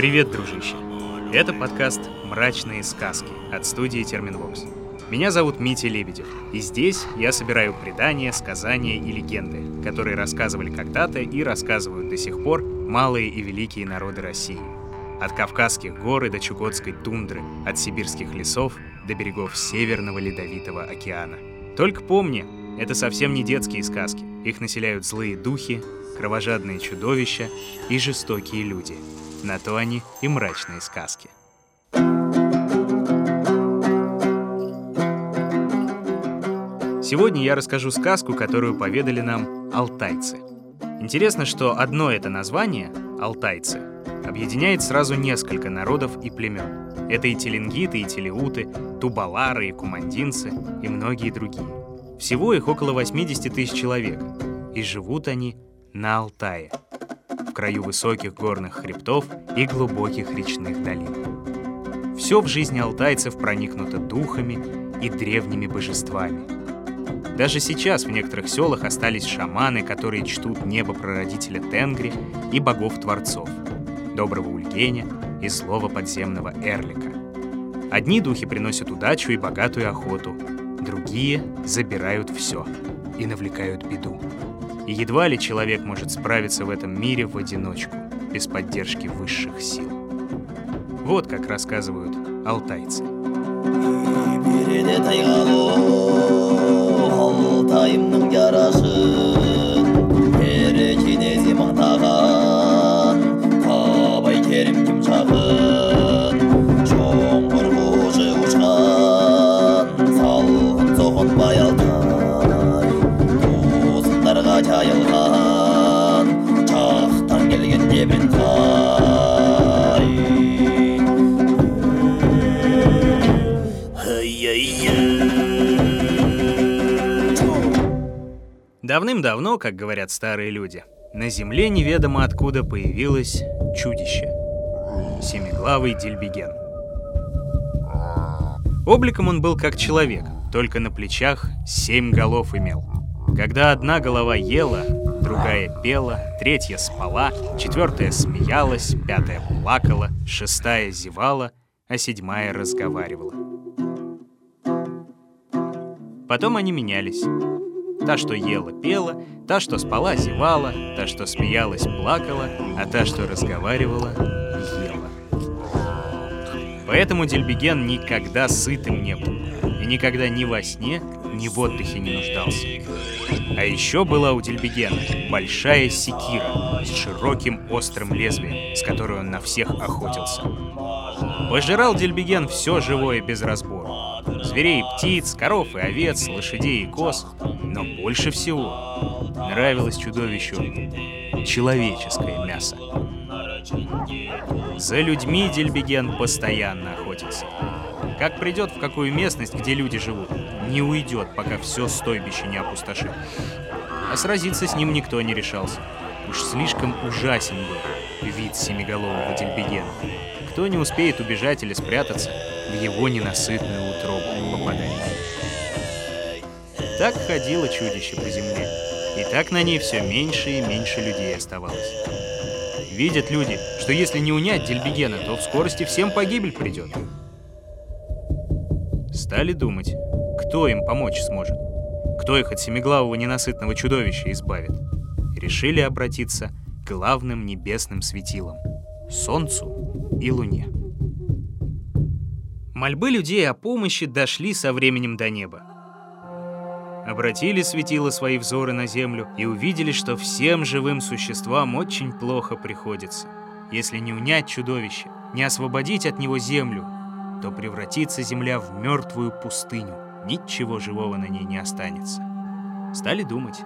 Привет, дружище! Это подкаст «Мрачные сказки» от студии Терминвокс. Меня зовут Митя Лебедев, и здесь я собираю предания, сказания и легенды, которые рассказывали когда-то и рассказывают до сих пор малые и великие народы России. От Кавказских гор и до Чукотской тундры, от сибирских лесов до берегов Северного Ледовитого океана. Только помни, это совсем не детские сказки. Их населяют злые духи, кровожадные чудовища и жестокие люди. На то они и мрачные сказки. Сегодня я расскажу сказку, которую поведали нам алтайцы. Интересно, что одно это название, алтайцы, объединяет сразу несколько народов и племен. Это и теленгиты, и телеуты, тубалары, и кумандинцы, и многие другие. Всего их около 80 тысяч человек, и живут они на Алтае, краю высоких горных хребтов и глубоких речных долин. Все в жизни алтайцев проникнуто духами и древними божествами – даже сейчас в некоторых селах остались шаманы, которые чтут небо прародителя Тенгри и богов-творцов, доброго Ульгеня и злого подземного Эрлика. Одни духи приносят удачу и богатую охоту, другие забирают все и навлекают беду. И едва ли человек может справиться в этом мире в одиночку, без поддержки высших сил. Вот как рассказывают алтайцы. алтайымның ярасын Давным-давно, как говорят старые люди, на земле неведомо откуда появилось чудище. Семиглавый дельбиген. Обликом он был как человек, только на плечах семь голов имел. Когда одна голова ела, другая пела, третья спала, четвертая смеялась, пятая плакала, шестая зевала, а седьмая разговаривала. Потом они менялись. Та, что ела, пела, та, что спала, зевала, та, что смеялась, плакала, а та, что разговаривала, ела. Поэтому Дельбиген никогда сытым не был, и никогда ни во сне, ни в отдыхе не нуждался. А еще была у Дельбигена большая секира с широким острым лезвием, с которой он на всех охотился. Пожирал Дельбиген все живое без разбора. Зверей и птиц, коров и овец, лошадей и коз. Но больше всего нравилось чудовищу человеческое мясо. За людьми Дельбиген постоянно охотится. Как придет в какую местность, где люди живут, не уйдет, пока все стойбище не опустошит. А сразиться с ним никто не решался. Уж слишком ужасен был вид семиголового Дельбигена. Кто не успеет убежать или спрятаться, в его ненасытную утробу попадает. Так ходило чудище по земле, и так на ней все меньше и меньше людей оставалось. Видят люди, что если не унять Дельбигена, то в скорости всем погибель придет. Стали думать, кто им помочь сможет, кто их от семиглавого ненасытного чудовища избавит. Решили обратиться к главным небесным светилам — Солнцу и Луне. Мольбы людей о помощи дошли со временем до неба. Обратили светило свои взоры на землю и увидели, что всем живым существам очень плохо приходится. Если не унять чудовище, не освободить от него землю, то превратится земля в мертвую пустыню. Ничего живого на ней не останется. Стали думать.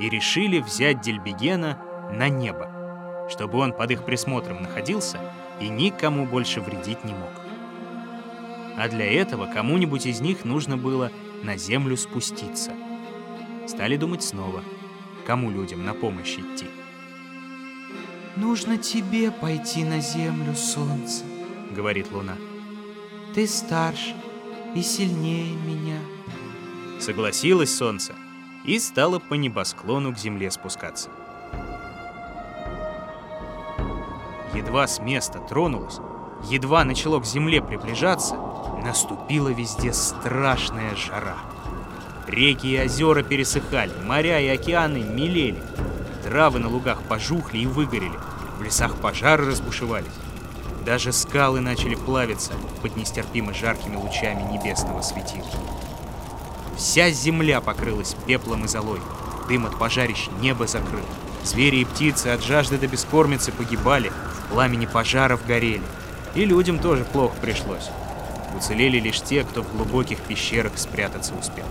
И решили взять Дельбигена на небо, чтобы он под их присмотром находился и никому больше вредить не мог. А для этого кому-нибудь из них нужно было на землю спуститься. Стали думать снова, кому людям на помощь идти. «Нужно тебе пойти на землю, солнце», — говорит луна. «Ты старше и сильнее меня». Согласилось солнце и стало по небосклону к земле спускаться. едва с места тронулось, едва начало к земле приближаться, наступила везде страшная жара. Реки и озера пересыхали, моря и океаны мелели. Травы на лугах пожухли и выгорели, в лесах пожары разбушевались. Даже скалы начали плавиться под нестерпимо жаркими лучами небесного светила. Вся земля покрылась пеплом и золой. Дым от пожарищ небо закрыл. Звери и птицы от жажды до бескормицы погибали, в пламени пожаров горели. И людям тоже плохо пришлось. Уцелели лишь те, кто в глубоких пещерах спрятаться успел.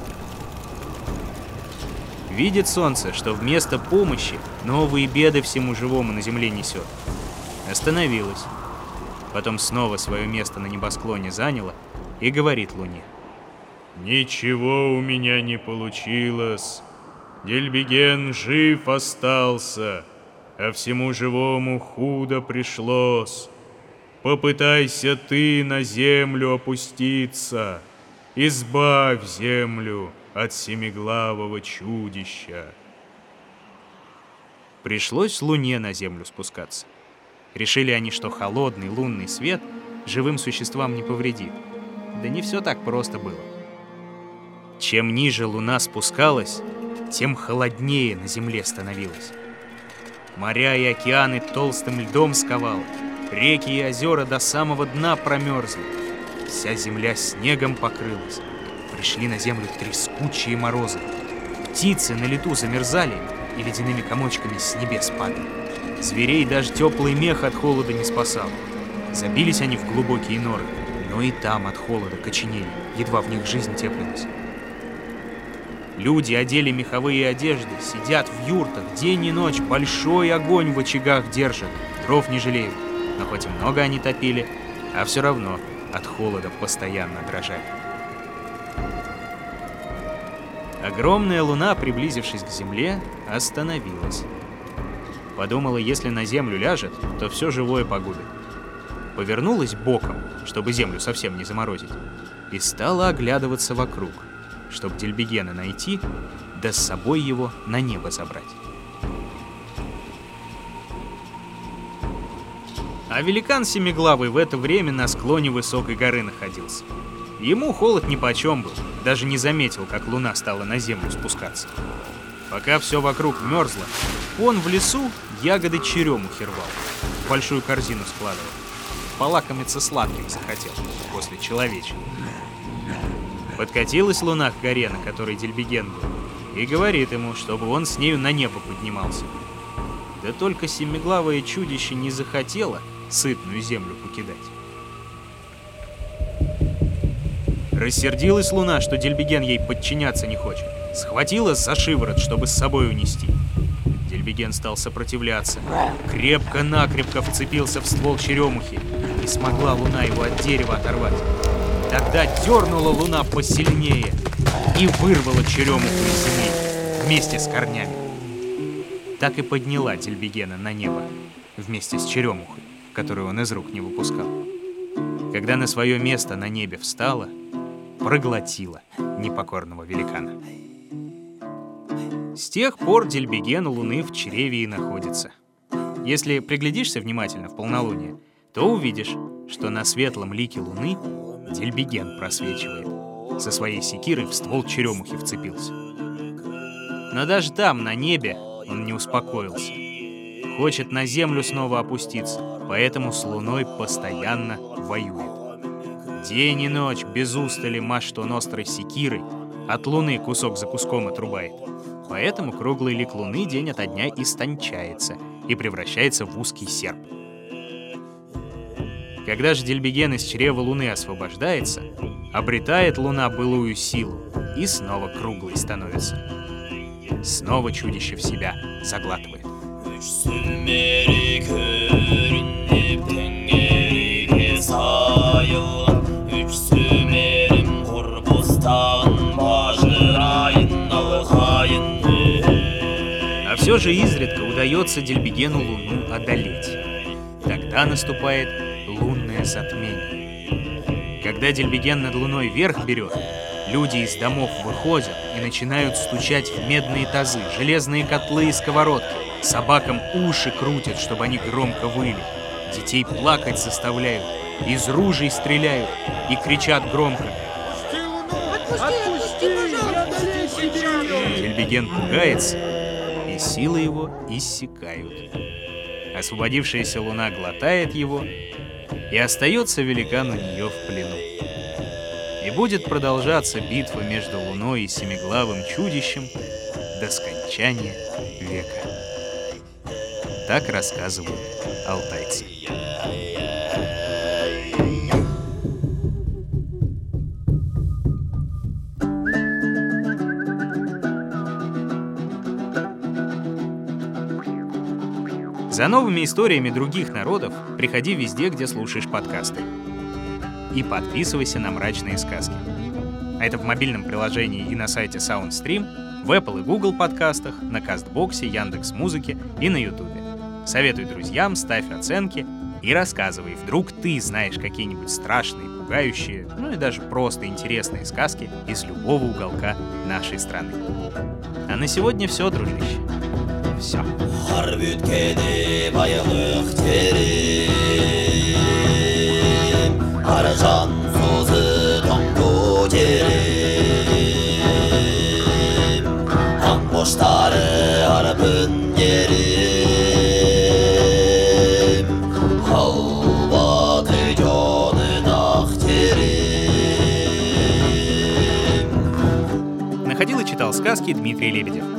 Видит солнце, что вместо помощи новые беды всему живому на земле несет. Остановилась. Потом снова свое место на небосклоне заняла и говорит Луне. «Ничего у меня не получилось. Дельбиген жив остался, а всему живому худо пришлось. Попытайся ты на землю опуститься, избавь землю от семиглавого чудища. Пришлось Луне на землю спускаться. Решили они, что холодный лунный свет живым существам не повредит. Да не все так просто было. Чем ниже Луна спускалась, тем холоднее на Земле становилось. Моря и океаны толстым льдом сковало, реки и озера до самого дна промерзли. Вся земля снегом покрылась. Пришли на землю трескучие морозы. Птицы на лету замерзали и ледяными комочками с небес падали. Зверей даже теплый мех от холода не спасал. Забились они в глубокие норы, но и там от холода коченели, едва в них жизнь теплилась. Люди одели меховые одежды, сидят в юртах, день и ночь большой огонь в очагах держат, дров не жалеют. Но хоть и много они топили, а все равно от холода постоянно дрожали. Огромная луна, приблизившись к земле, остановилась. Подумала, если на землю ляжет, то все живое погубит. Повернулась боком, чтобы землю совсем не заморозить, и стала оглядываться вокруг — чтобы Дельбегена найти, да с собой его на небо забрать. А великан Семиглавый в это время на склоне высокой горы находился. Ему холод нипочем был, даже не заметил, как луна стала на землю спускаться. Пока все вокруг мерзло, он в лесу ягоды черемухи рвал, большую корзину складывал. Полакомиться сладким захотел после человечего. Подкатилась луна к горе, на которой Дельбеген был, и говорит ему, чтобы он с нею на небо поднимался. Да только семиглавое чудище не захотело сытную землю покидать. Рассердилась луна, что Дельбеген ей подчиняться не хочет. Схватила за шиворот, чтобы с собой унести. Дельбеген стал сопротивляться. Крепко-накрепко вцепился в ствол черемухи. Не смогла луна его от дерева оторвать. Тогда дернула луна посильнее и вырвала черемуху из земли вместе с корнями. Так и подняла Тельбегена на небо вместе с черемухой, которую он из рук не выпускал. Когда на свое место на небе встала, проглотила непокорного великана. С тех пор Дельбеген Луны в чреве и находится. Если приглядишься внимательно в полнолуние, то увидишь, что на светлом лике Луны Дельбеген просвечивает. Со своей секирой в ствол черемухи вцепился. Но даже там, на небе, он не успокоился. Хочет на землю снова опуститься, поэтому с луной постоянно воюет. День и ночь без устали машет он острой секирой, от луны кусок за куском отрубает. Поэтому круглый лик луны день ото дня истончается и превращается в узкий серп. Когда же Дельбеген из чрева Луны освобождается, обретает Луна былую силу и снова круглой становится. Снова чудище в себя заглатывает. А все же изредка удается Дельбегену Луну одолеть. Тогда наступает затмение. Когда Дельбеген над луной вверх берет, люди из домов выходят и начинают стучать в медные тазы, железные котлы и сковородки. Собакам уши крутят, чтобы они громко выли. Детей плакать заставляют, из ружей стреляют и кричат громко. Дельбеген пугается, и силы его иссякают. Освободившаяся луна глотает его, и остается великан у нее в плену. И будет продолжаться битва между луной и семиглавым чудищем до скончания века. Так рассказывают алтайцы. За новыми историями других народов приходи везде, где слушаешь подкасты. И подписывайся на «Мрачные сказки». А это в мобильном приложении и на сайте SoundStream, в Apple и Google подкастах, на Кастбоксе, Яндекс Музыке и на Ютубе. Советуй друзьям, ставь оценки и рассказывай, вдруг ты знаешь какие-нибудь страшные, пугающие, ну и даже просто интересные сказки из любого уголка нашей страны. А на сегодня все, дружище. Все. қар бөткеде байлық терем аржан созы тоң көтерем аң құштары арпын ерем қалбаты жонын ақ терем Находил и читал сказки Дмитрий Лебедев.